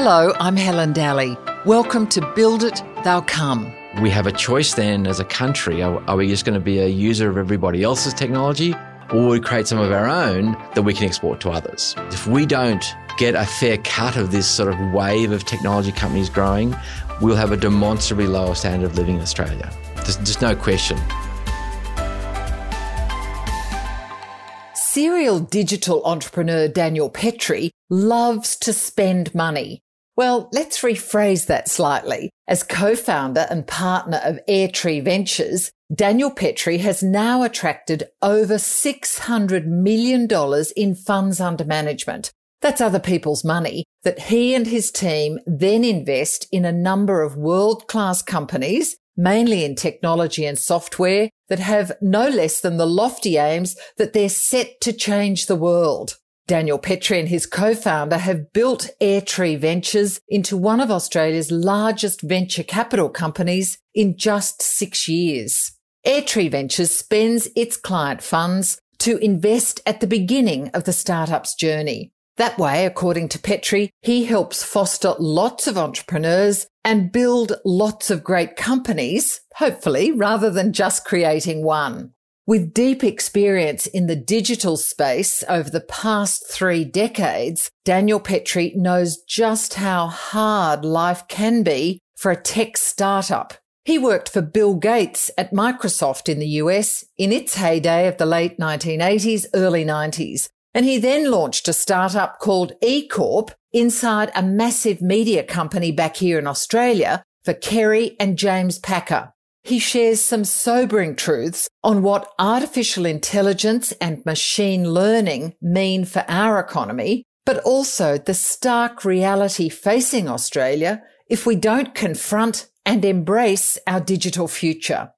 Hello, I'm Helen Dalley. Welcome to Build It, They'll Come. We have a choice then as a country. Are, are we just going to be a user of everybody else's technology or we create some of our own that we can export to others? If we don't get a fair cut of this sort of wave of technology companies growing, we'll have a demonstrably lower standard of living in Australia. There's just no question. Serial digital entrepreneur Daniel Petre loves to spend money. Well, let's rephrase that slightly. As co-founder and partner of Airtree Ventures, Daniel Petre has now attracted over $600 million in funds under management. That's other people's money that he and his team then invest in a number of world-class companies mainly in technology and software that have no less than the lofty aims that they're set to change the world. Daniel Petre and his co-founder have built Airtree Ventures into one of Australia's largest venture capital companies in just six years. Airtree Ventures spends its client funds to invest at the beginning of the startup's journey. That way, according to Petre, he helps foster lots of entrepreneurs and build lots of great companies, hopefully, rather than just creating one. With deep experience in the digital space over the past three decades, Daniel Petre knows just how hard life can be for a tech startup. He worked for Bill Gates at Microsoft in the US in its heyday of the late 1980s, early 90s, and he then launched a startup called eCorp inside a massive media company back here in Australia for Kerry and James Packer. He shares some sobering truths on what artificial intelligence and machine learning mean for our economy, but also the stark reality facing Australia if we don't confront and embrace our digital future.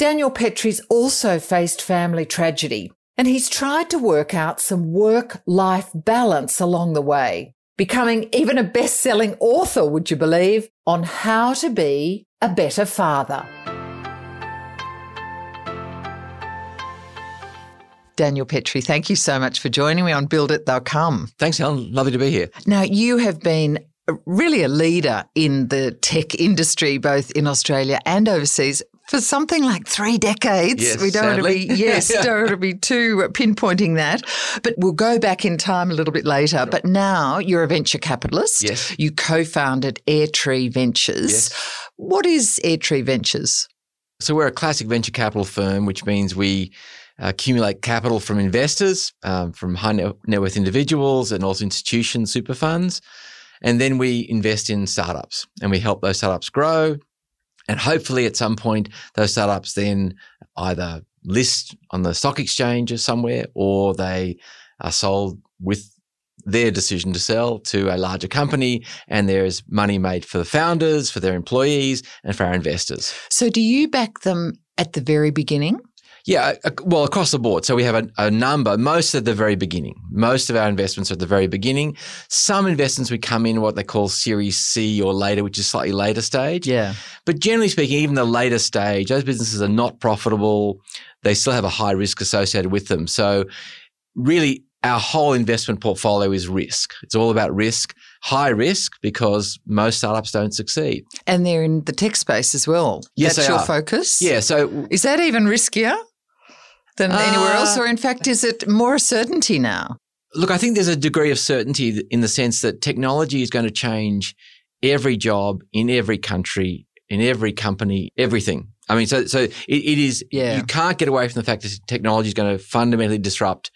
Daniel Petre's also faced family tragedy and he's tried to work out some work life balance along the way, becoming even a best selling author, would you believe, on how to be a better father. Daniel Petre, thank you so much for joining me on Build It, They'll Come. Thanks, Helen. Lovely to be here. Now, you have been really a leader in the tech industry, both in Australia and overseas for something like three decades. Yes, we don't sadly. want to be yes, don't want to be too pinpointing that. But we'll go back in time a little bit later. But now you're a venture capitalist. Yes. You co-founded Airtree Ventures. Yes. What is Airtree Ventures? So we're a classic venture capital firm, which means we accumulate capital from investors, um, from high net worth individuals and also institutions, super funds. And then we invest in startups and we help those startups grow and hopefully at some point, those startups then either list on the stock exchange or somewhere, or they are sold with their decision to sell to a larger company and there's money made for the founders, for their employees and for our investors. So do you back them at the very beginning? Yeah, well, across the board. So we have a, a, number, most at the very beginning. Most of our investments are at the very beginning. Some investments we come in what they call Series C or later, which is slightly later stage. Yeah. But generally speaking, even the later stage, those businesses are not profitable. They still have a high risk associated with them. So really, our whole investment portfolio is risk. It's all about risk, high risk because most startups don't succeed. And they're in the tech space as well. Yes, That's your are. focus? Yeah. So Is that even riskier? Than Uh, anywhere else? Or in fact, is it more certainty now? Look, I think there's a degree of certainty in the sense that technology is going to change every job in every country, in every company, everything. I mean, so so it, it is. Yeah. You can't get away from the fact that technology is going to fundamentally disrupt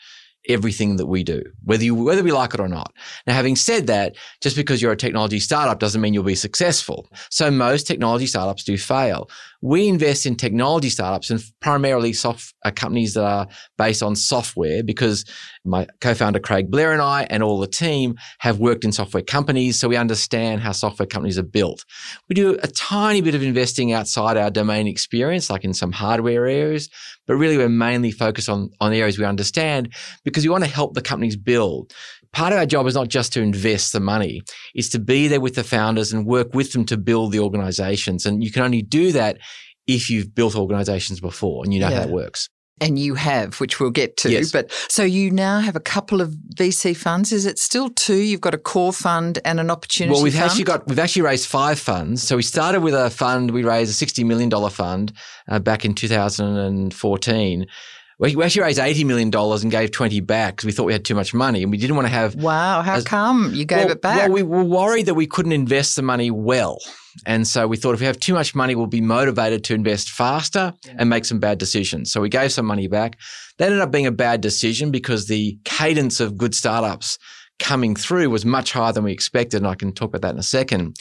everything that we do, whether you whether we like it or not. Now, having said that, just because you're a technology startup doesn't mean you'll be successful. So most technology startups do fail. We invest in technology startups and primarily soft uh, companies that are based on software because my co-founder Craig Blair and I and all the team have worked in software companies, so we understand how software companies are built. We do a tiny bit of investing outside our domain experience, like in some hardware areas, but really we're mainly focused on, on areas we understand because we want to help the companies build. Part of our job is not just to invest the money, it's to be there with the founders and work with them to build the organizations. And you can only do that if you've built organizations before and you know Yeah. how it works. And you have, which we'll get to. Yes. But so you now have a couple of VC funds. Is it still two? You've got a core fund and an opportunity Well, we've fund? actually got we've actually raised five funds. So we started with a fund. We raised a sixty million dollar fund uh, back in 2014. We we actually raised eighty million dollars and gave twenty back because we thought we had too much money and we didn't want to have. Wow, how As- come you gave well, it back? Well, we were worried that we couldn't invest the money well. And so we thought if we have too much money, we'll be motivated to invest faster and make some bad decisions. So we gave some money back. That ended up being a bad decision because the cadence of good startups coming through was much higher than we expected. And I can talk about that in a second.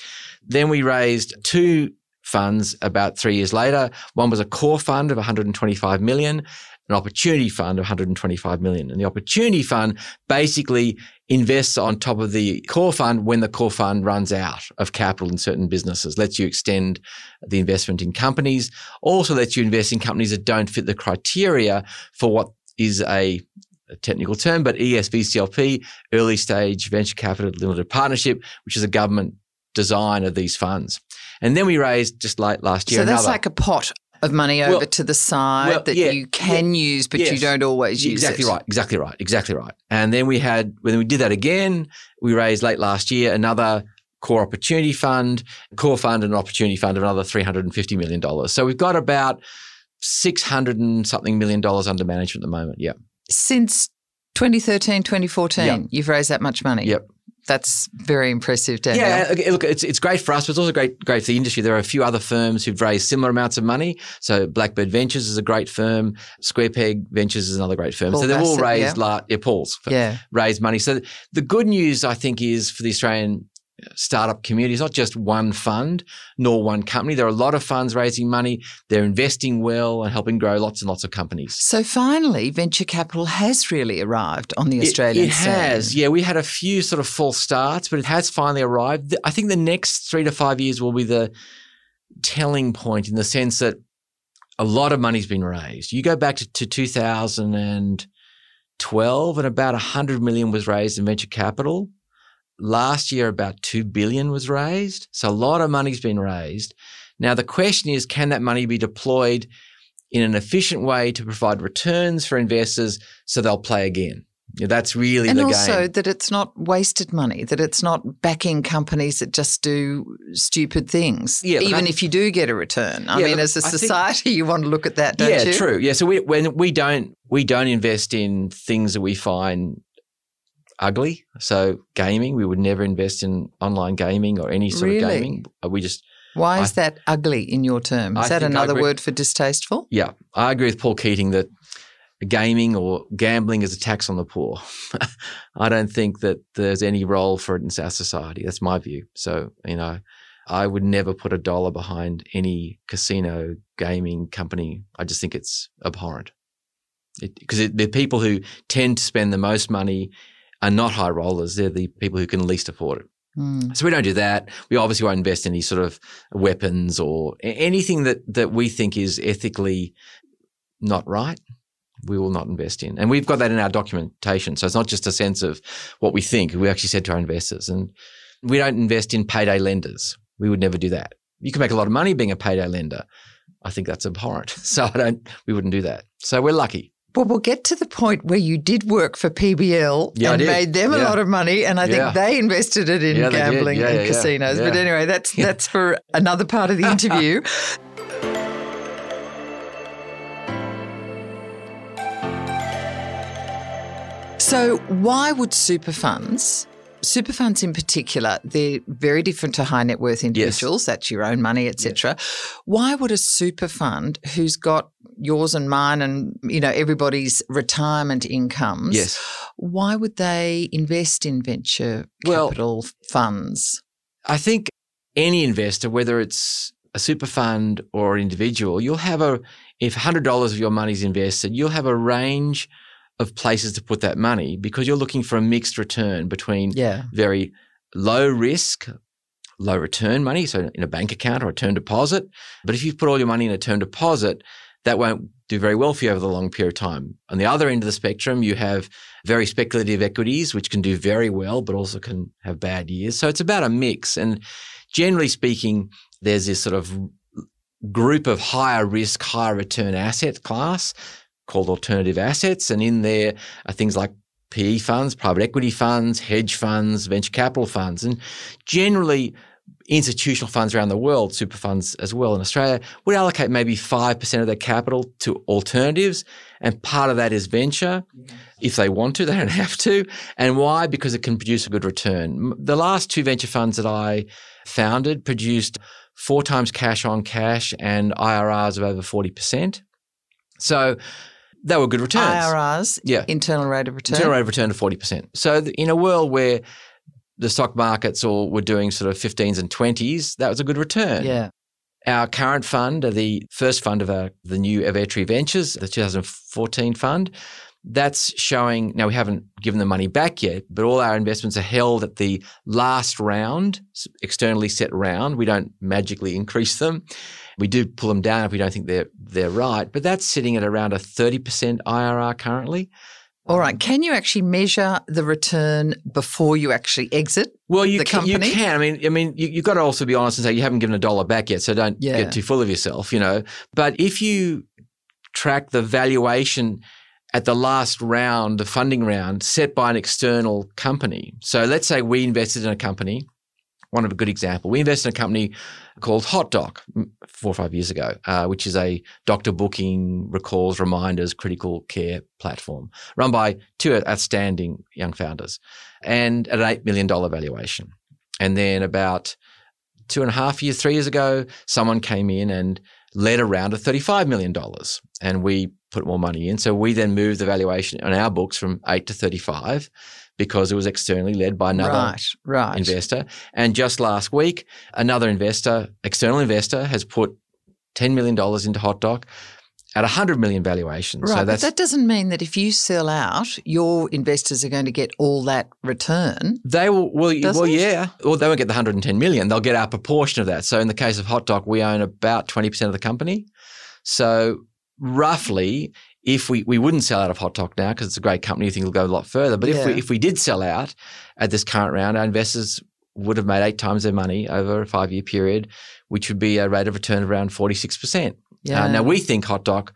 Then we raised two funds about three years later. One was a core fund of 125 million, an opportunity fund of 125 million. And the opportunity fund basically invests on top of the core fund when the core fund runs out of capital in certain businesses, lets you extend the investment in companies, also lets you invest in companies that don't fit the criteria for what is a, a technical term, but ESVCLP, early stage venture capital limited partnership, which is a government design of these funds. And then we raised just late last year so that's another. like a pot of money over Well- to the side well, that yeah, you can use, but you don't always use exactly it. right, exactly right, exactly right. And then we had when we did that again, we raised late last year another core opportunity fund, core fund, and an opportunity fund of another three hundred and fifty million dollars. So we've got about six hundred and something million dollars under management at the moment. Yeah, Since 2013, 2014, Yep. you've raised that much money. Yep. That's very impressive, Daniel. yeah. okay, Look, it's it's great for us, but it's also great great for the industry. There are a few other firms who've raised similar amounts of money. So Blackbird Ventures is a great firm. Square Peg Ventures is another great firm. Paul so they've all raised yeah. la- yeah, Paul's. Yeah. raise money. So the good news, I think, is for the Australian startup community, it's not just one fund nor one company. There are a lot of funds raising money. They're investing well and helping grow lots and lots of companies. So finally, venture capital has really arrived on the It- Australian It, has. scene. Yeah, we had a few sort of false starts, but it has finally arrived. I think the next three to five years will be the telling point in the sense that a lot of money's been raised. You go back to, to 2012 and about 100 million was raised in venture capital. Last year, about 2 billion was raised. So a lot of money's been raised. Now, the question is, can that money be deployed in an efficient way to provide returns for investors so they'll play again? Yeah, that's really And the also game. that it's not wasted money, that it's not backing companies that just do stupid things, Yeah, even I- if you do get a return. I Yeah, mean, as a I think- society, you want to look at that, don't you? yeah, you? true. Yeah, so we when we don't we don't invest in things that we find ugly. So gaming, we would never invest in online gaming or any sort Really? of gaming. We just Why I- is that ugly in your term? Is I that another agree- word for distasteful? yeah, I agree with Paul Keating that gaming or gambling is a tax on the poor. I don't think that there's any role for it in our society. That's my view. So, you know, I would never put a dollar behind any casino gaming company. I just think it's abhorrent. Because it, the people who tend to spend the most money are not high rollers. They're the people who can least afford it. Hmm. So we don't do that. We obviously won't invest in any sort of weapons or anything that, that we think is ethically not right. We will not invest in. And we've got that in our documentation. So it's not just a sense of what we think. We actually said to our investors. And we don't invest in payday lenders. We would never do that. You can make a lot of money being a payday lender. I think that's abhorrent. So I don't, we wouldn't do that. So we're lucky. Well, we'll get to the point where you did work for PBL Yeah, and made them a lot of money, and I think Yeah. they invested it in Yeah, gambling Yeah, and yeah, yeah. casinos. But anyway, that's that's for another part of the interview. so, why would super funds? Super funds in particular, they're very different to high net worth individuals. That's your own money, etc. Why would a super fund who's got yours and mine and you know everybody's retirement incomes Yes. why would they invest in venture Well- capital funds? I think any investor, whether it's a super fund or an individual, you'll have a, if $100 of your money is invested, you'll have a range of places to put that money because you're looking for a mixed return between Yeah. very low risk, low return money, so in a bank account or a term deposit. But if you put all your money in a term deposit, that won't do very well for you over the long period of time. On the other end of the spectrum, you have very speculative equities, which can do very well, but also can have bad years. So it's about a mix. And generally speaking, there's this sort of group of higher risk, higher return asset class. called alternative assets. And in there are things like PE funds, private equity funds, hedge funds, venture capital funds. And generally, institutional funds around the world, super funds as well in Australia, would allocate maybe 5% of their capital to alternatives. And part of that is venture. If they want to, they don't have to. And why? Because it can produce a good return. The last two venture funds that I founded produced four times cash on cash and IRRs of over 40%. So they were good returns. IRRs, yeah. internal rate of return. Internal rate of return of 40%. So in a world where the stock markets all were doing sort of 15s and 20s, that was a good return. Yeah. Our current fund, the first fund of our, the new Airtree Ventures, the 2014 fund, that's showing now we haven't given the money back yet, but all our investments are held at the last round, externally set round. We don't magically increase them. We do pull them down if we don't think they're they're right, but that's sitting at around a 30% IRR currently. All right. Can you actually measure the return before you actually exit? Well, you the can, company? you can. I mean, I mean, you, have got to also be honest and say you haven't given a dollar back yet, so don't yeah. get too full of yourself, you know. But if you track the valuation at the last round, the funding round, set by an external company. So let's say we invested in a company. One of a good example, we invested in a company called HotDoc four or five years ago, uh, which is a doctor booking, recalls, reminders, critical care platform run by two outstanding young founders and at an $8 million valuation. And then about two and a half years, three years ago, someone came in and led a round of $35 million. And we put more money in. So we then moved the valuation on our books from eight to 35 because it was externally led by another right, right. investor. And just last week, another investor, external investor, has put $10 million into HotDoc at a 100 million valuation. Right, so but that doesn't mean that if you sell out, your investors are going to get all that return. They will, well, well yeah. Well, they won't get the 110 million. They'll get our proportion of that. So in the case of HotDoc, we own about 20% of the company. So roughly, if we, we wouldn't sell out of Hot HotDoc now because it's a great company, you think it'll go a lot further. But yeah. if we if we did sell out at this current round, our investors would have made eight times their money over a five year period, which would be a rate of return of around forty six percent. Uh, now we think HotDoc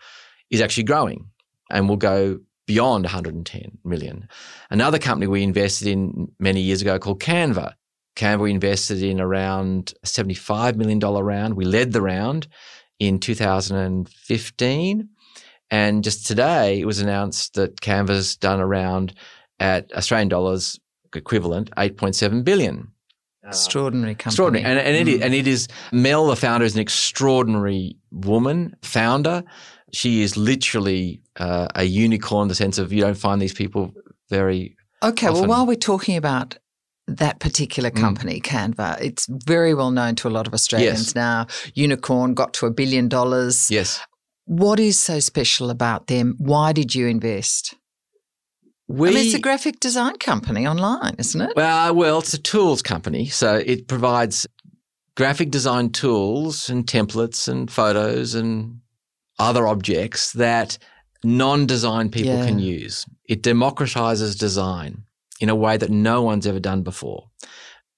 is actually growing and will go beyond 110 million. Another company we invested in many years ago called Canva. Canva we invested in around a $75 million round. We led the round in 2015. And just today, it was announced that Canva's done around at Australian dollars equivalent 8.7 billion. Extraordinary company. Extraordinary. And, and, mm. it is, and it is, Mel, the founder, is an extraordinary woman, founder. She is literally uh, a unicorn in the sense of you don't find these people very. Okay, often. well, while we're talking about that particular mm. company, mm. Canva. It's very well known to a lot of Australians yes. now. Unicorn got to a billion dollars. Yes. What is so special about them? Why did you invest? We, I mean, it's a graphic design company online, isn't it? Well, uh, well, it's a tools company, so it provides graphic design tools and templates and photos and other objects that non-design people yeah. can use. It democratizes design in a way that no one's ever done before.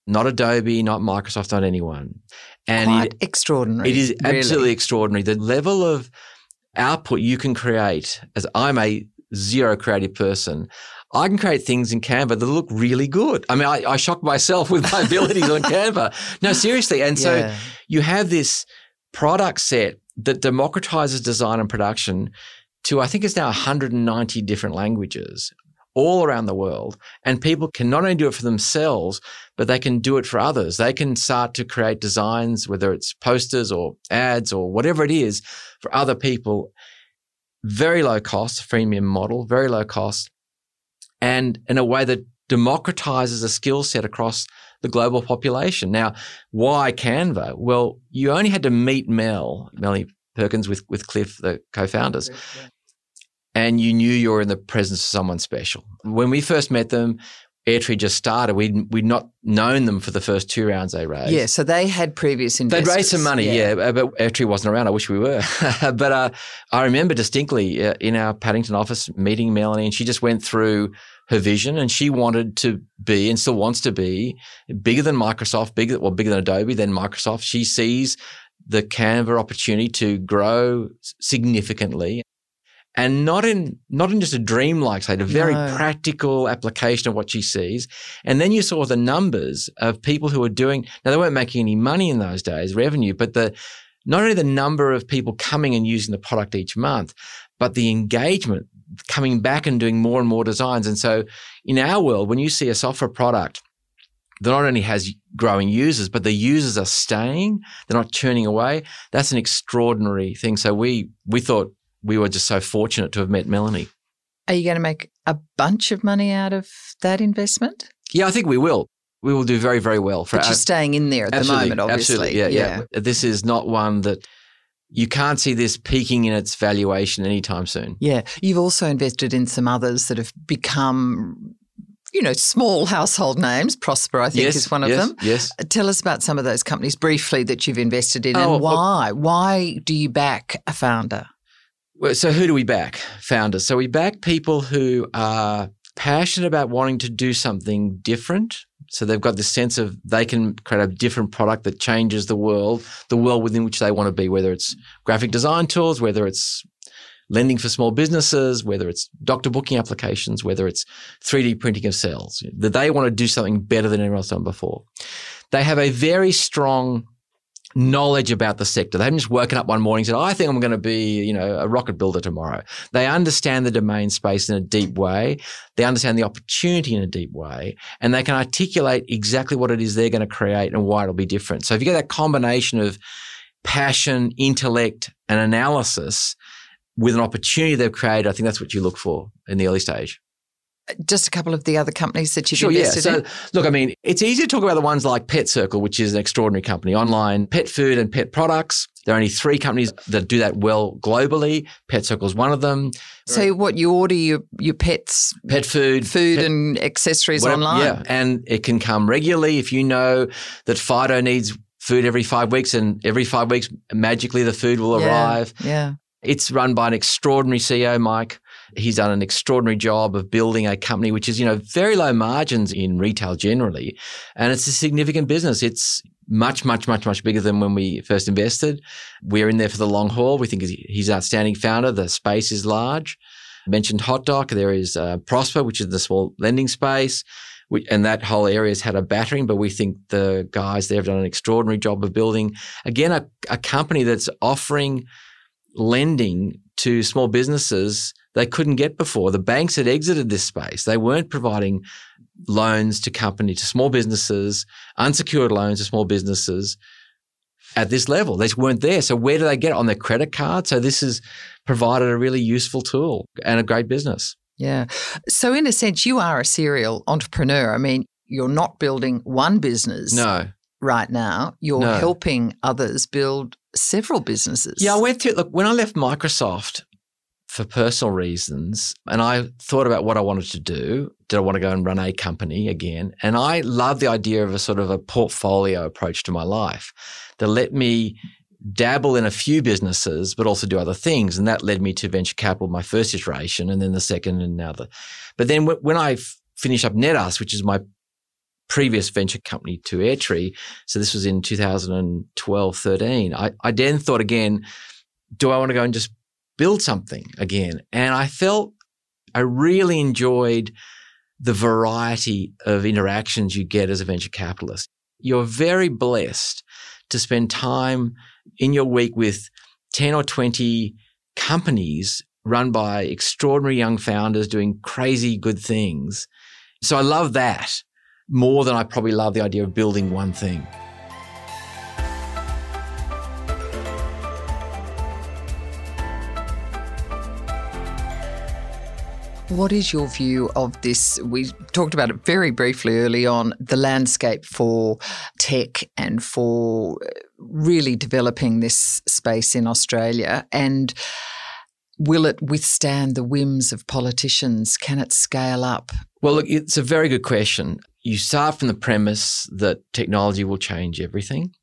Not Adobe, not Microsoft, not anyone. And Quite it, extraordinary. It is really. absolutely extraordinary. The level of output you can create, as I'm a zero creative person, I can create things in Canva that look really good. I mean, I, I shock myself with my abilities on Canva. No, seriously. And so yeah. you have this product set that democratizes design and production to, I think it's now 190 different languages all around the world. And people can not only do it for themselves, but they can do it for others. They can start to create designs, whether it's posters or ads or whatever it is for other people. Very low cost, freemium model, very low cost. And in a way that democratizes a skill set across the global population. Now, why Canva? Well, you only had to meet Mel, Melanie Perkins with, with Cliff, the co-founders. Yeah and you knew you were in the presence of someone special. When we first met them, Airtree just started. We'd, we'd not known them for the first two rounds they raised. Yeah, so they had previous investors. They'd raised some money, yeah, yeah but Airtree wasn't around. I wish we were. but uh, I remember distinctly uh, in our Paddington office meeting Melanie, and she just went through her vision, and she wanted to be and still wants to be bigger than Microsoft, bigger well, bigger than Adobe, than Microsoft. She sees the Canva opportunity to grow significantly and not in not in just a dream-like state, a very No. practical application of what she sees. And then you saw the numbers of people who were doing. Now they weren't making any money in those days, revenue, but the not only the number of people coming and using the product each month, but the engagement coming back and doing more and more designs. And so, in our world, when you see a software product that not only has growing users, but the users are staying, they're not churning away. That's an extraordinary thing. So we we thought we were just so fortunate to have met Melanie. Are you going to make a bunch of money out of that investment? Yeah, I think we will. We will do very, very well for But our, you're staying in there at the moment, obviously. Absolutely, yeah, yeah, This is not one that you can't see this peaking in its valuation anytime soon. Yeah. You've also invested in some others that have become, you know, small household names. Prospa, I think, yes, is one of yes, them. Yes. Uh, tell us about some of those companies briefly that you've invested in Oh, and why. Why do you back a founder? So who do we back? Founders. So we back people who are passionate about wanting to do something different. So they've got this sense of they can create a different product that changes the world, the world within which they want to be, whether it's graphic design tools, whether it's lending for small businesses, whether it's doctor booking applications, whether it's 3D printing of cells, that they want to do something better than anyone else done before. They have a very strong knowledge about the sector. They haven't just woken up one morning and said, I think I'm going to be, you know, a rocket builder tomorrow. They understand the domain space in a deep way. They understand the opportunity in a deep way and they can articulate exactly what it is they're going to create and why it'll be different. So if you get that combination of passion, intellect and analysis with an opportunity they've created, I think that's what you look for in the early stage. Just a couple of the other companies that you've Sure, yeah. So, in. look, I mean, it's easy to talk about the ones like Pet Circle, which is an extraordinary company, online pet food and pet products. There are only three companies that do that well globally. Pet Circle is one of them. So what you order your your pets Pet food, food pet- and accessories whatever- online. Yeah, and it can come regularly if you know that Fido needs food every five weeks, and every five weeks magically the food will Yeah, arrive. Yeah. It's run by an extraordinary CEO, Mike. He's done an extraordinary job of building a company which is, you know, very low margins in retail generally. And it's a significant business. It's much, much, much, much bigger than when we first invested. We're in there for the long haul. We think he's an outstanding founder. The space is large. I mentioned HotDoc. There is uh, Prospa, which is the small lending space. We, and that whole area has had a battering, but we think the guys there have done an extraordinary job of building, again, a, a company that's offering lending to small businesses they couldn't get before. The banks had exited this space. They weren't providing loans to company to small businesses, unsecured loans to small businesses at this level. They just weren't there. So where do they get it? On their credit card? So this has provided a really useful tool and a great business. Yeah. So in a sense, you are a serial entrepreneur. I mean, you're not building one business No. right now. You're No. helping others build several businesses. Yeah, I went through, look, when I left Microsoft for personal reasons, and I thought about what I wanted to do. Did I want to go and run a company again? And I love the idea of a sort of a portfolio approach to my life that let me dabble in a few businesses, but also do other things. And that led me to venture capital, my first iteration, and then the second, and now the. But then when I f- finished up NetUs, which is my previous venture company to Airtree, so this was in 2012, 13, I, I then thought again, do I want to go and just build something again? And I felt I really enjoyed the variety of interactions you get as a venture capitalist. You're very blessed to spend time in your week with 10 or 20 companies run by extraordinary young founders doing crazy good things. So I love that more than I probably love the idea of building one thing. What is your view of this? We talked about it very briefly early on the landscape for tech and for uh, really developing this space in Australia. And will it withstand the whims of politicians? Can it scale up? Well, look, it's a very good question. You start from the premise that technology will change everything.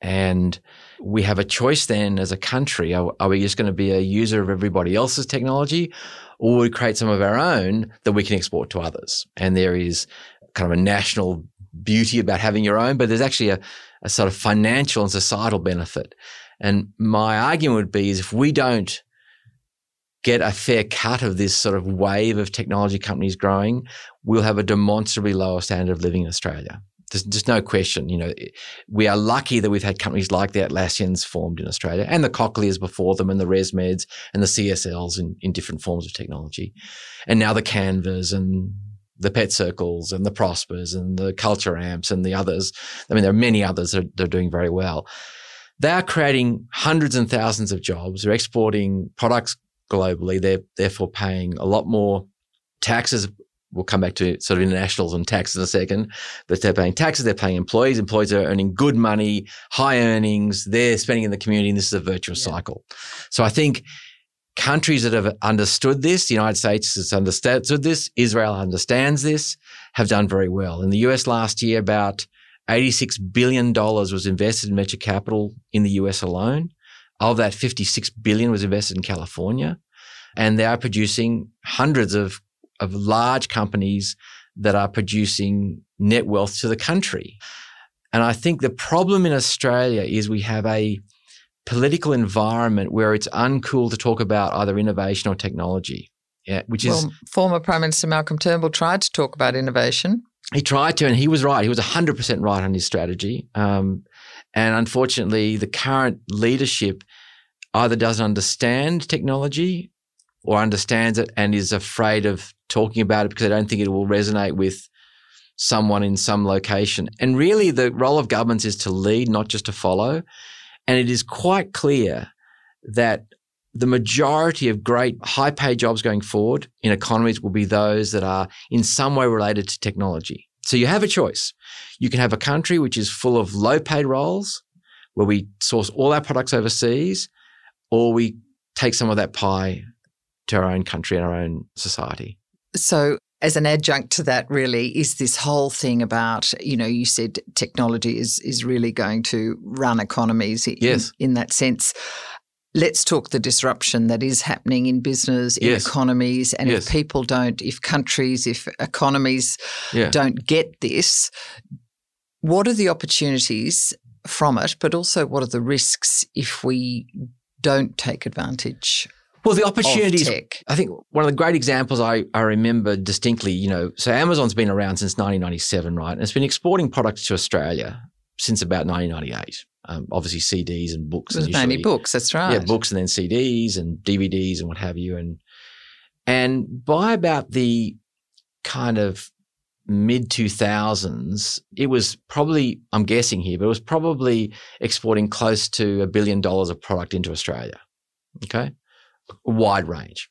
And we have a choice then as a country. Are, are we just going to be a user of everybody else's technology or we create some of our own that we can export to others? And there is kind of a national beauty about having your own, but there's actually a, a sort of financial and societal benefit. And my argument would be is if we don't get a fair cut of this sort of wave of technology companies growing, we'll have a demonstrably lower standard of living in Australia. There's just no question. You know, we are lucky that we've had companies like the Atlassians formed in Australia and the Cochlears before them and the ResMeds and the CSLs in, in different forms of technology. And now the Canvas and the Pet Circles and the Prospas and the Culture Amps and the others. I mean, there are many others that are, that are doing very well. They are creating hundreds and thousands of jobs. They're exporting products globally. They're therefore paying a lot more taxes we'll come back to sort of internationals and tax in a second, but they're paying taxes, they're paying employees, employees are earning good money, high earnings, they're spending in the community, and this is a virtuous yeah. cycle. So I think countries that have understood this, the United States has understood this, Israel understands this, have done very well. In the US last year, about $86 billion was invested in venture capital in the US alone. Of that, 56 billion was invested in California. And they are producing hundreds of of large companies that are producing net wealth to the country. And I think the problem in Australia is we have a political environment where it's uncool to talk about either innovation or technology. Yeah, which is former Prime Minister Malcolm Turnbull tried to talk about innovation. He tried to, and he was right. He was 100% right on his strategy. Um, and unfortunately, the current leadership either doesn't understand technology or understands it and is afraid of talking about it because I don't think it will resonate with someone in some location. And really, the role of governments is to lead, not just to follow. And it is quite clear that the majority of great high paid jobs going forward in economies will be those that are in some way related to technology. So you have a choice. You can have a country which is full of low paid roles where we source all our products overseas, or we take some of that pie to our own country and our own society. So, as an adjunct to that, really, is this whole thing about, you know, you said technology is, is really going to run economies in, yes. in that sense. Let's talk the disruption that is happening in business, in yes. economies. And yes. if people don't, if countries, if economies yeah. don't get this, what are the opportunities from it? But also, what are the risks if we don't take advantage well, the opportunities. I think one of the great examples I, I remember distinctly, you know, so Amazon's been around since 1997, right? And it's been exporting products to Australia since about 1998. Um, obviously, CDs and books. There's mainly books. That's right. Yeah, books and then CDs and DVDs and what have you. And and by about the kind of mid 2000s, it was probably, I'm guessing here, but it was probably exporting close to a billion dollars of product into Australia. Okay wide range.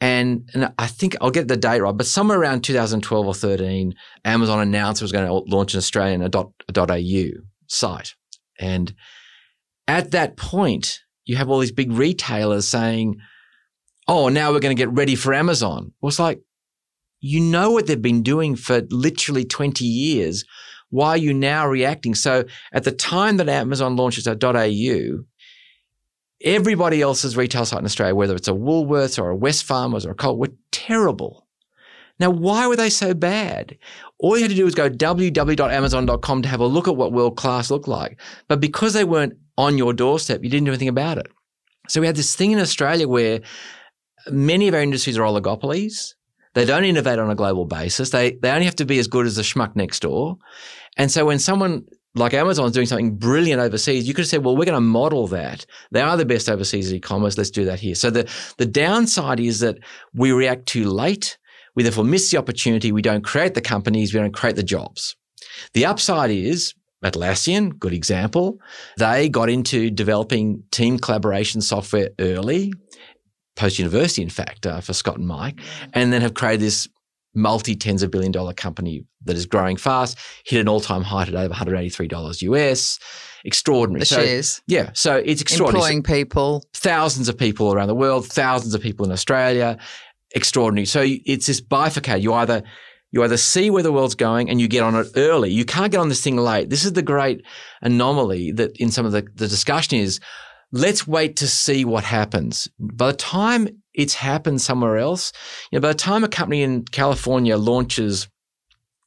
And, and I think I'll get the date right, but somewhere around 2012 or 13, Amazon announced it was going to launch an Australian a .au site. And at that point, you have all these big retailers saying, oh, now we're going to get ready for Amazon. Well, it's like, you know what they've been doing for literally 20 years. Why are you now reacting? So at the time that Amazon launches .au, everybody else's retail site in Australia, whether it's a Woolworths or a Wesfarmers or a Coles, were terrible. Now, why were they so bad? All you had to do was go www.amazon.com to have a look at what world class looked like. But because they weren't on your doorstep, you didn't do anything about it. So we had this thing in Australia where many of our industries are oligopolies. They don't innovate on a global basis. They, they only have to be as good as the schmuck next door. And so when someone like Amazon's doing something brilliant overseas, you could said, well, we're going to model that. They are the best overseas e-commerce. Let's do that here. So the, the downside is that we react too late. We therefore miss the opportunity. We don't create the companies. We don't create the jobs. The upside is Atlassian, good example. They got into developing team collaboration software early, post university, in fact, uh, for Scott and Mike, and then have created this multi tens of billion dollar company that is growing fast, hit an all time high at over $183 US. Extraordinary. The so, shares. Yeah. So it's extraordinary. Employing people. Thousands of people around the world, thousands of people in Australia. Extraordinary. So it's this bifurcate. You either you either see where the world's going and you get on it early. You can't get on this thing late. This is the great anomaly that in some of the, the discussion is let's wait to see what happens. By the time it's happened somewhere else. You know, by the time a company in California launches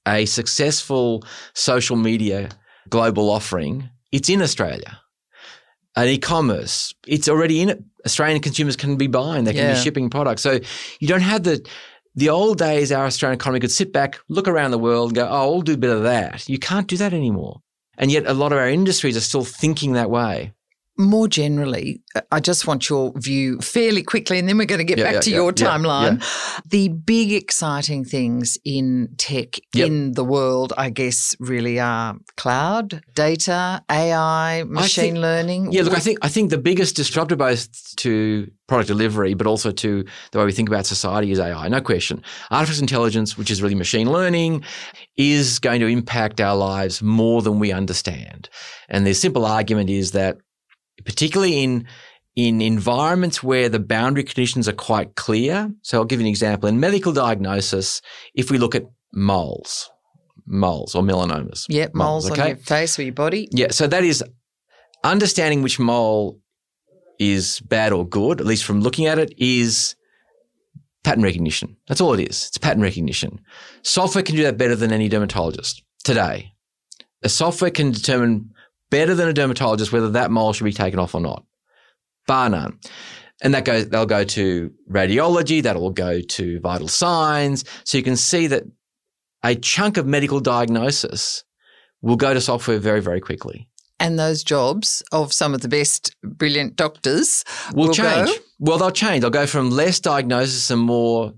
a successful social media global offering, it's in Australia. an e-commerce. It's already in it. Australian consumers can be buying. They can Yeah. be shipping products. So you don't have the the old days. Our Australian economy could sit back, look around the world, and go, "Oh, we'll do a bit of that." You can't do that anymore. And yet, a lot of our industries are still thinking that way. More generally, uh, I just want your view fairly quickly, and then we're going to get Yeah, back yeah, to yeah, your timeline. The big exciting things in tech Yep. in the world, I guess, really are cloud, data, AI, machine think- learning. Yeah, look, I think I think the biggest disruptor both to product delivery, but also to the way we think about society is AI. No question. Artificial intelligence, which is really machine learning, is going to impact our lives more than we understand. And the simple argument is that, particularly in in environments where the boundary conditions are quite clear. So I'll give you an example. In medical diagnosis, if we look at moles, moles or melanomas. Yep, moles, on okay? your face or your body. Yeah, so that is understanding which mole is bad or good, at least from looking at it, is pattern recognition. That's all it is. It's pattern recognition. Software can do that better than any dermatologist today. A software can determine better than a dermatologist whether that mole should be taken off or not, bar none. And that goes, they'll go to radiology, that'll go to vital signs. So you can see that a chunk of medical diagnosis will go to software very, very quickly. And those jobs of some of the best brilliant doctors will, will change. go. Well, they'll change. They'll go from less diagnosis and more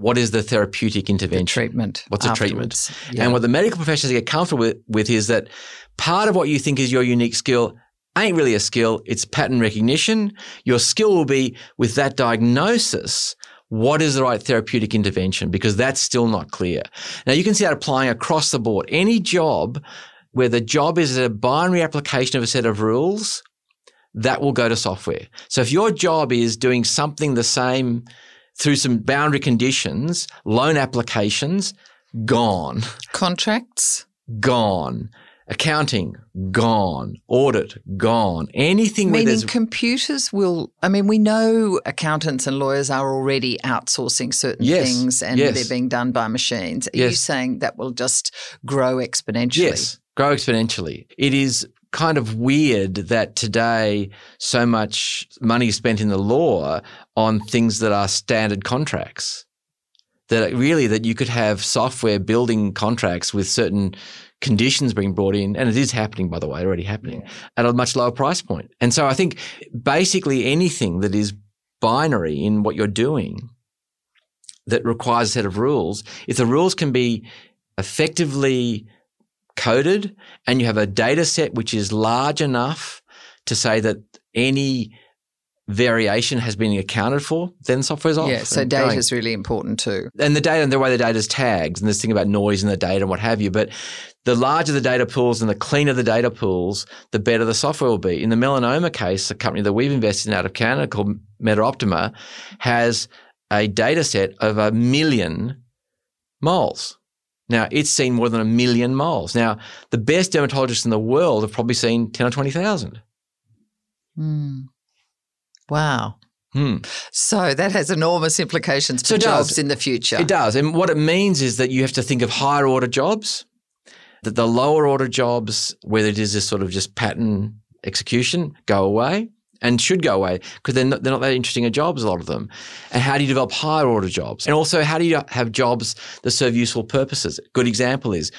what is the therapeutic The intervention. treatment. What's a treatment? Yeah. And what the medical professionals get comfortable with, with is that part of what you think is your unique skill ain't really a skill, it's pattern recognition. Your skill will be with that diagnosis. What is the right therapeutic intervention? Because that's still not clear. Now you can see that applying across the board. Any job where the job is a binary application of a set of rules, that will go to software. So if your job is doing something the same through some boundary conditions, loan applications, gone Contracts. gone. Accounting, gone. Audit, gone. Anything Meaning computers will, I mean, we know accountants and lawyers are already outsourcing certain Yes, things and yes. they're being done by machines. Are you saying that will just grow exponentially? yes, grow exponentially. It is kind of weird that today so much money is spent in the law on things that are standard contracts. That really that you could have software building contracts with certain conditions being brought in, and it is happening, by the way, already happening at a much lower price point. And so I think basically anything that is binary in what you're doing that requires a set of rules, if the rules can be effectively coded and you have a data set which is large enough to say that any variation has been accounted for, then software's off. Yeah, so data is really important too. and the data and the way the data is tagged and this thing about noise in the data and what have you. But the larger the data pools and the cleaner the data pools, the better the software will be. In the melanoma case, a company that we've invested in out of Canada called MetaOptima has a data set of a million moles. Now, it's seen more than a million moles. Now, the best dermatologists in the world have probably seen 10 or 20,000. Hmm. Wow. Hmm. So that has enormous implications for So jobs in the future. It does. And what it means is that you have to think of higher order jobs, that the lower order jobs, whether it is this sort of just pattern execution, go away and should go away because they're not, they're not that interesting a jobs, a lot of them. And how do you develop higher order jobs? And also, how do you have jobs that serve useful purposes? Good example is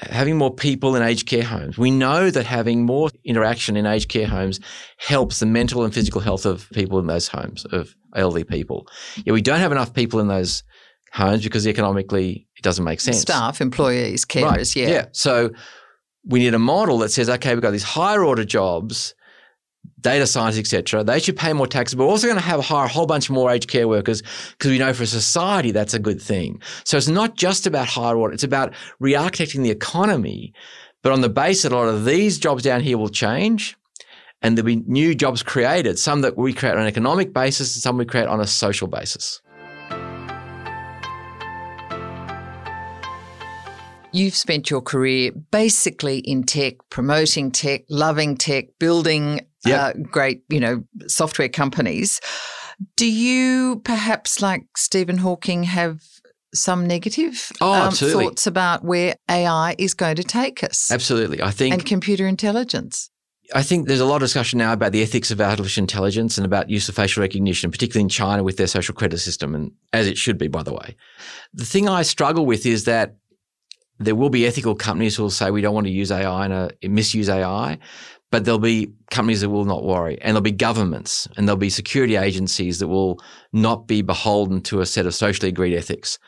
having more people in aged care homes. We know that having more interaction in aged care homes helps the mental and physical health of people in those homes, of elderly people. Yeah, we don't have enough people in those homes because economically it doesn't make sense. Staff, employees, carers, yeah. Yeah. So we need a model that says, okay, we've got these higher order jobs, data science, etc. They should pay more taxes, but we're also going to have hire a whole bunch more aged care workers because we know for society that's a good thing. So it's not just about higher order; it's about re-architecting the economy. But on the basis that a lot of these jobs down here will change, and there'll be new jobs created. Some that we create on an economic basis, and some we create on a social basis. You've spent your career basically in tech, promoting tech, loving tech, building Yep. uh, great, you know, software companies. Do you perhaps, like Stephen Hawking, have some negative um, Oh, absolutely. thoughts about where AI is going to take us Absolutely, I think and computer intelligence? I think there's a lot of discussion now about the ethics of artificial intelligence and about use of facial recognition, particularly in China with their social credit system, and as it should be, by the way. The thing I struggle with is that there will be ethical companies who will say we don't want to use AI and uh, misuse AI, but there'll be companies that will not worry, and there'll be governments and there'll be security agencies that will not be beholden to a set of socially agreed ethics.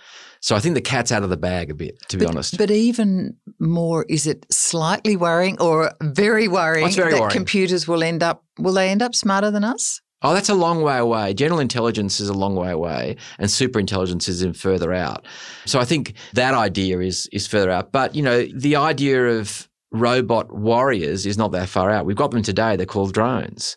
So I think the cat's out of the bag a bit, to be but, honest. But even more, is it slightly worrying or very worrying very that worrying. computers will end up will they end up smarter than us? Oh, that's a long way away. General intelligence is a long way away, and super intelligence is in further out. So I think that idea is is further out. But you know, the idea of robot warriors is not that far out. We've got them today. They're called drones.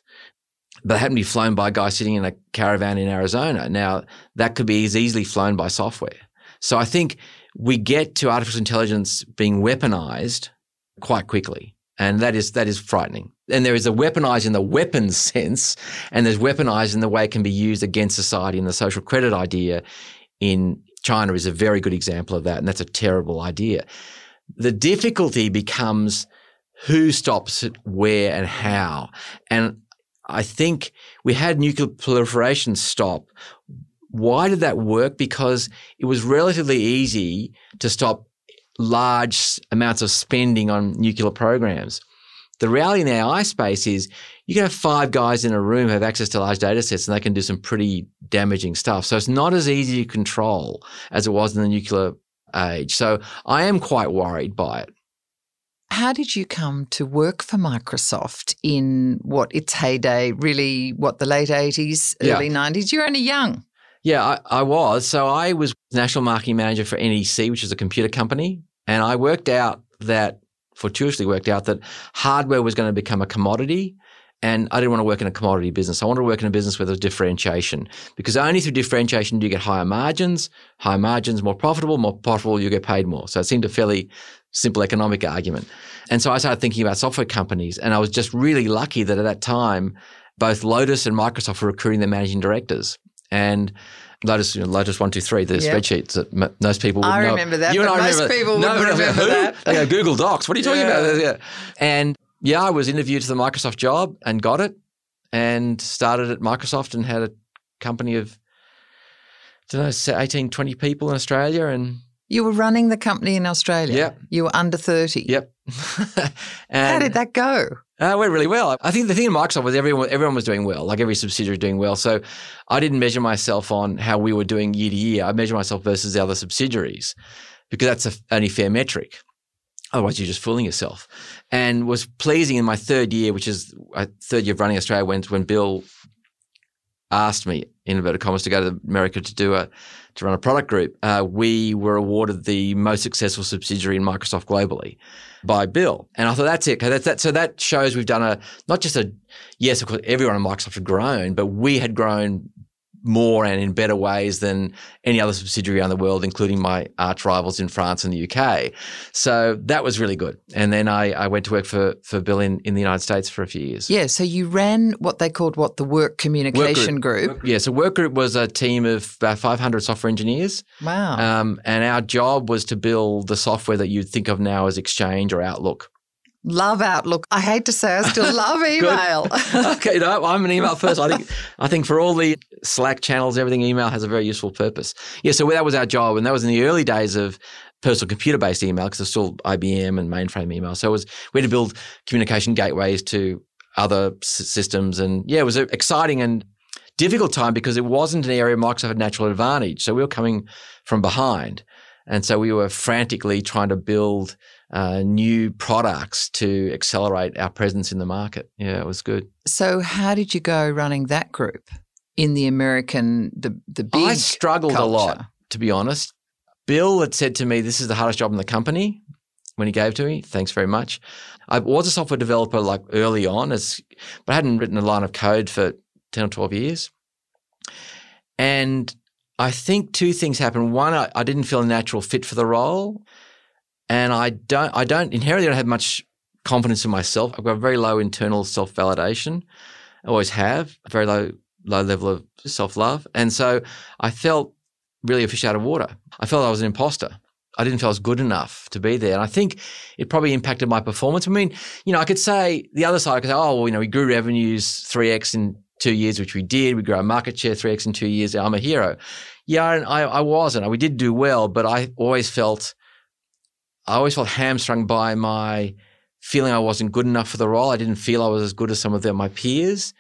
But they happen to be flown by a guy sitting in a caravan in Arizona. Now, that could be as easily flown by software. So I think we get to artificial intelligence being weaponized quite quickly. And that is that is frightening. And there is a weaponized in the weapons sense, and there's weaponized in the way it can be used against society. And the social credit idea in China is a very good example of that. And that's a terrible idea. The difficulty becomes who stops it, where, and how. And I think we had nuclear proliferation stop. Why did that work? Because it was relatively easy to stop large amounts of spending on nuclear programs. The reality in AI space is you can have five guys in a room have access to large data sets and they can do some pretty damaging stuff. So it's not as easy to control as it was in the nuclear age. So I am quite worried by it. How did you come to work for Microsoft in what its heyday, really what the late 80s, Yeah. early 90s? You're only young. Yeah, I, I was. So I was national marketing manager for NEC, which is a computer company. And I worked out that, fortuitously worked out that hardware was going to become a commodity. And I didn't want to work in a commodity business. I wanted to work in a business where there was differentiation because only through differentiation do you get higher margins. Higher margins, more profitable, more profitable, you get paid more. So it seemed a fairly simple economic argument. And so I started thinking about software companies. And I was just really lucky that at that time, both Lotus and Microsoft were recruiting their managing directors. And Lotus, you know, Lotus one two three, the Yep. spreadsheets that m- most people. I know. remember that, You and I most remember. people no, no, remember who? that. They go Google Docs. What are you talking Yeah. about? Yeah. And yeah, I was interviewed to the Microsoft job and got it, and started at Microsoft and had a company of, I don't know, say 18, 20 people in Australia, and You were running the company in Australia. Yep. You were under 30. yep. How did that go? Uh, it went really well. I think the thing in Microsoft was everyone everyone was doing well, like every subsidiary was doing well. So I didn't measure myself on how we were doing year to year. I measure myself versus the other subsidiaries because that's a only fair metric. Otherwise, you're just fooling yourself. And was pleasing in my third year, which is uh, third year of running Australia, when when Bill asked me in inverted commas to go to America to do a to run a product group. Uh, we were awarded the most successful subsidiary in Microsoft globally by Bill. And I thought that's it. That's that. So that shows we've done a not just a yes, of course, everyone in Microsoft had grown, but we had grown more and in better ways than any other subsidiary around the world, including my arch rivals in France and the UK. So that was really good. And then I, I went to work for for Bill in, in the United States for a few years. Yeah, so you ran what they called what the work communication group. Yeah, so Work Group was a team of about 500 software engineers. Wow. Um, and our job was to build the software that you'd think of now as Exchange or Outlook. Love Outlook. I hate to say I still love email. okay, no, I'm an email person. I think I think for all the Slack channels, everything email has a very useful purpose. Yeah, so that was our job, and that was in the early days of personal computer based email because there's still IBM and mainframe email. So it was we had to build communication gateways to other s- systems, and yeah, it was an exciting and difficult time because it wasn't an area Microsoft had natural advantage. So we were coming from behind, and so we were frantically trying to build uh, new products to accelerate our presence in the market. Yeah, it was good. so how did you go running that group in the American the the big I struggled a lot, to be honest. Bill had said to me, "This is the hardest job in the company." When he gave it to me, thanks very much. I was a software developer like early on, as but I hadn't written a line of code for ten or twelve years. And I think two things happened. One, I, I didn't feel a natural fit for the role, and I don't. I don't inherently don't have much confidence in myself. I've got very low internal self validation. I always have a very low low level of self love, and so I felt really a fish out of water. I felt I was an imposter. I didn't feel I was good enough to be there. And I think it probably impacted my performance. I mean, you know, I could say the other side, I could say, oh, well, you know, we grew revenues 3x in two years, which we did. We grew our market share 3x in two years. I'm a hero. Yeah, I, I wasn't. We did do well, but I always felt, I always felt hamstrung by my feeling I wasn't good enough for the role. I didn't feel I was as good as some of my peers.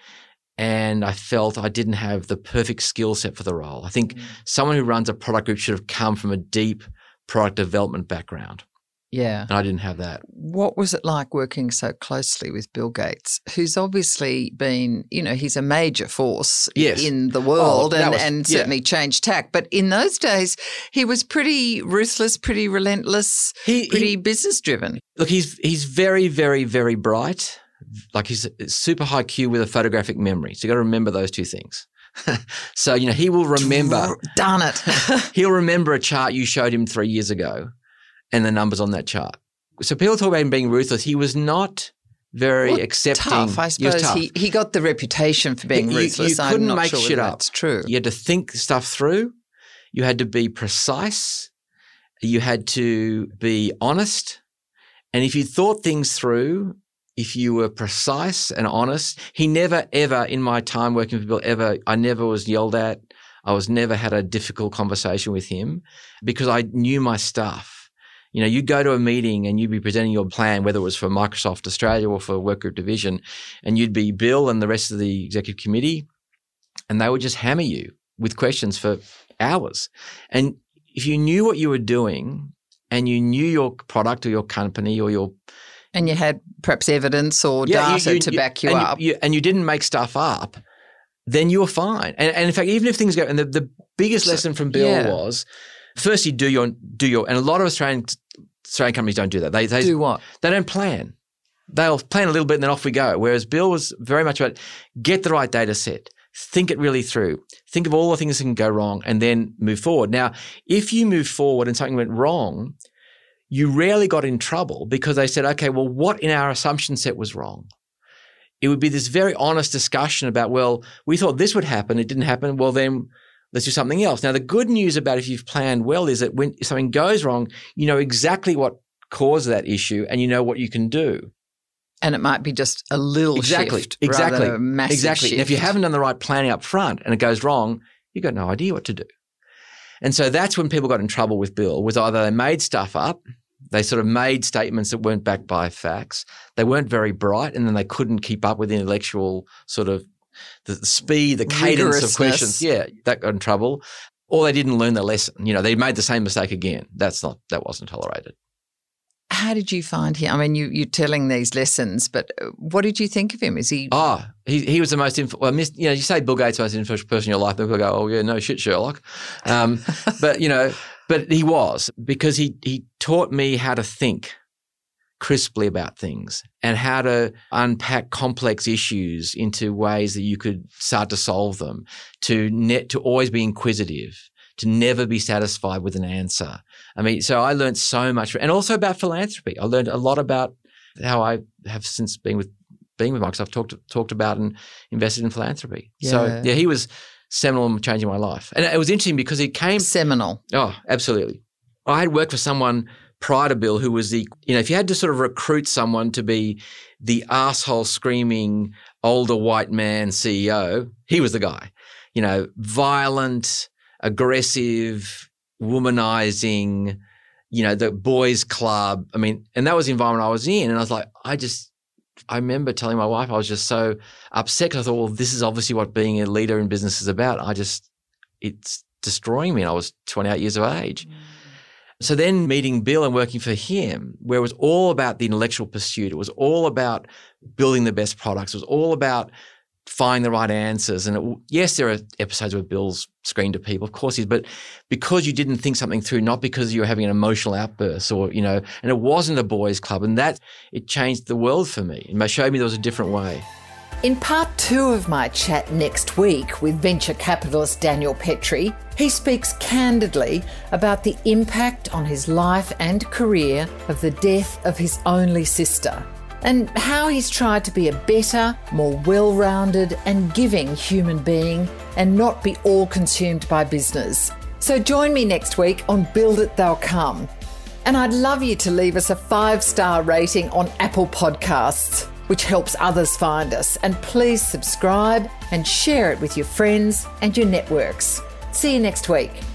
And I felt I didn't have the perfect skill set for the role. I think mm. someone who runs a product group should have come from a deep product development background. Yeah. And I didn't have that. What was it like working so closely with Bill Gates, who's obviously been, you know, he's a major force yes. in the oh, world oh, and, was, and certainly changed tack. But in those days, he was pretty ruthless, pretty relentless, he, pretty business driven. Look, he's he's very, very, very bright. Like he's super high IQ with a photographic memory. So you got to remember those two things. so, you know, he will remember. Darn it. he'll remember a chart you showed him three years ago and the numbers on that chart. So people talk about him being ruthless. He was not very well, accepting. Tough, I suppose. Tough. He, he got the reputation for being you, ruthless. You couldn't make sure shit up. It's true. You had to think stuff through. You had to be precise. You had to be honest. And if you thought things through, if you were precise and honest, he never, ever, in my time working with Bill, ever, I never was yelled at. I was never had a difficult conversation with him because I knew my stuff you know, you'd go to a meeting and you'd be presenting your plan, whether it was for Microsoft Australia or for Workgroup Division, and you'd be Bill and the rest of the executive committee, and they would just hammer you with questions for hours. And if you knew what you were doing and you knew your product or your company or your and you had perhaps evidence or yeah, data you, you, to back you and up, you, and you didn't make stuff up, then you were fine. And, and in fact, even if things go, and the, the biggest lesson from Bill yeah. was Firstly, do your do your and a lot of Australian Australian companies don't do that. They, they do what? They don't plan. They'll plan a little bit and then off we go. Whereas Bill was very much about get the right data set, think it really through, think of all the things that can go wrong, and then move forward. Now, if you move forward and something went wrong, you rarely got in trouble because they said, okay, well, what in our assumption set was wrong? It would be this very honest discussion about, well, we thought this would happen, it didn't happen. Well, then let's do something else. Now, the good news about if you've planned well is that when something goes wrong, you know exactly what caused that issue and you know what you can do. And it might be just a little exactly, shift, exactly, exactly. Shift. if you haven't done the right planning up front and it goes wrong, you've got no idea what to do. And so that's when people got in trouble with Bill was either they made stuff up, they sort of made statements that weren't backed by facts, they weren't very bright, and then they couldn't keep up with the intellectual sort of the speed, the cadence of questions. Yeah, that got in trouble. Or they didn't learn the lesson. You know, they made the same mistake again. That's not that wasn't tolerated. How did you find him? I mean, you, you're telling these lessons, but uh, what did you think of him? Is he? Oh, he, he was the most. Inf- well, you know, you say Bill Gates was the most influential person in your life, people go, "Oh yeah, no shit, Sherlock." Um, but you know, but he was because he he taught me how to think crisply about things and how to unpack complex issues into ways that you could start to solve them, to net, to always be inquisitive, to never be satisfied with an answer. I mean, so I learned so much and also about philanthropy. I learned a lot about how I have since been with being with Microsoft talked talked about and invested in philanthropy. Yeah. So yeah, he was seminal in changing my life. And it was interesting because he came seminal. Oh, absolutely. I had worked for someone prior to Bill, who was the, you know, if you had to sort of recruit someone to be the asshole screaming older white man CEO, he was the guy. You know, violent, aggressive, womanizing, you know, the boys club. I mean, and that was the environment I was in. And I was like, I just, I remember telling my wife I was just so upset because I thought, well, this is obviously what being a leader in business is about. I just, it's destroying me. And I was 28 years of age. Mm. So then meeting Bill and working for him, where it was all about the intellectual pursuit, it was all about building the best products, it was all about finding the right answers. And it, yes, there are episodes where Bill's screamed at people, of course he's, but because you didn't think something through, not because you were having an emotional outburst or, you know, and it wasn't a boys' club. And that, it changed the world for me. It showed me there was a different way. In part two of my chat next week with venture capitalist Daniel Petre, he speaks candidly about the impact on his life and career of the death of his only sister and how he's tried to be a better, more well rounded, and giving human being and not be all consumed by business. So join me next week on Build It They'll Come And I'd love you to leave us a five star rating on Apple Podcasts, which helps others find us. And please subscribe and share it with your friends and your networks. See you next week.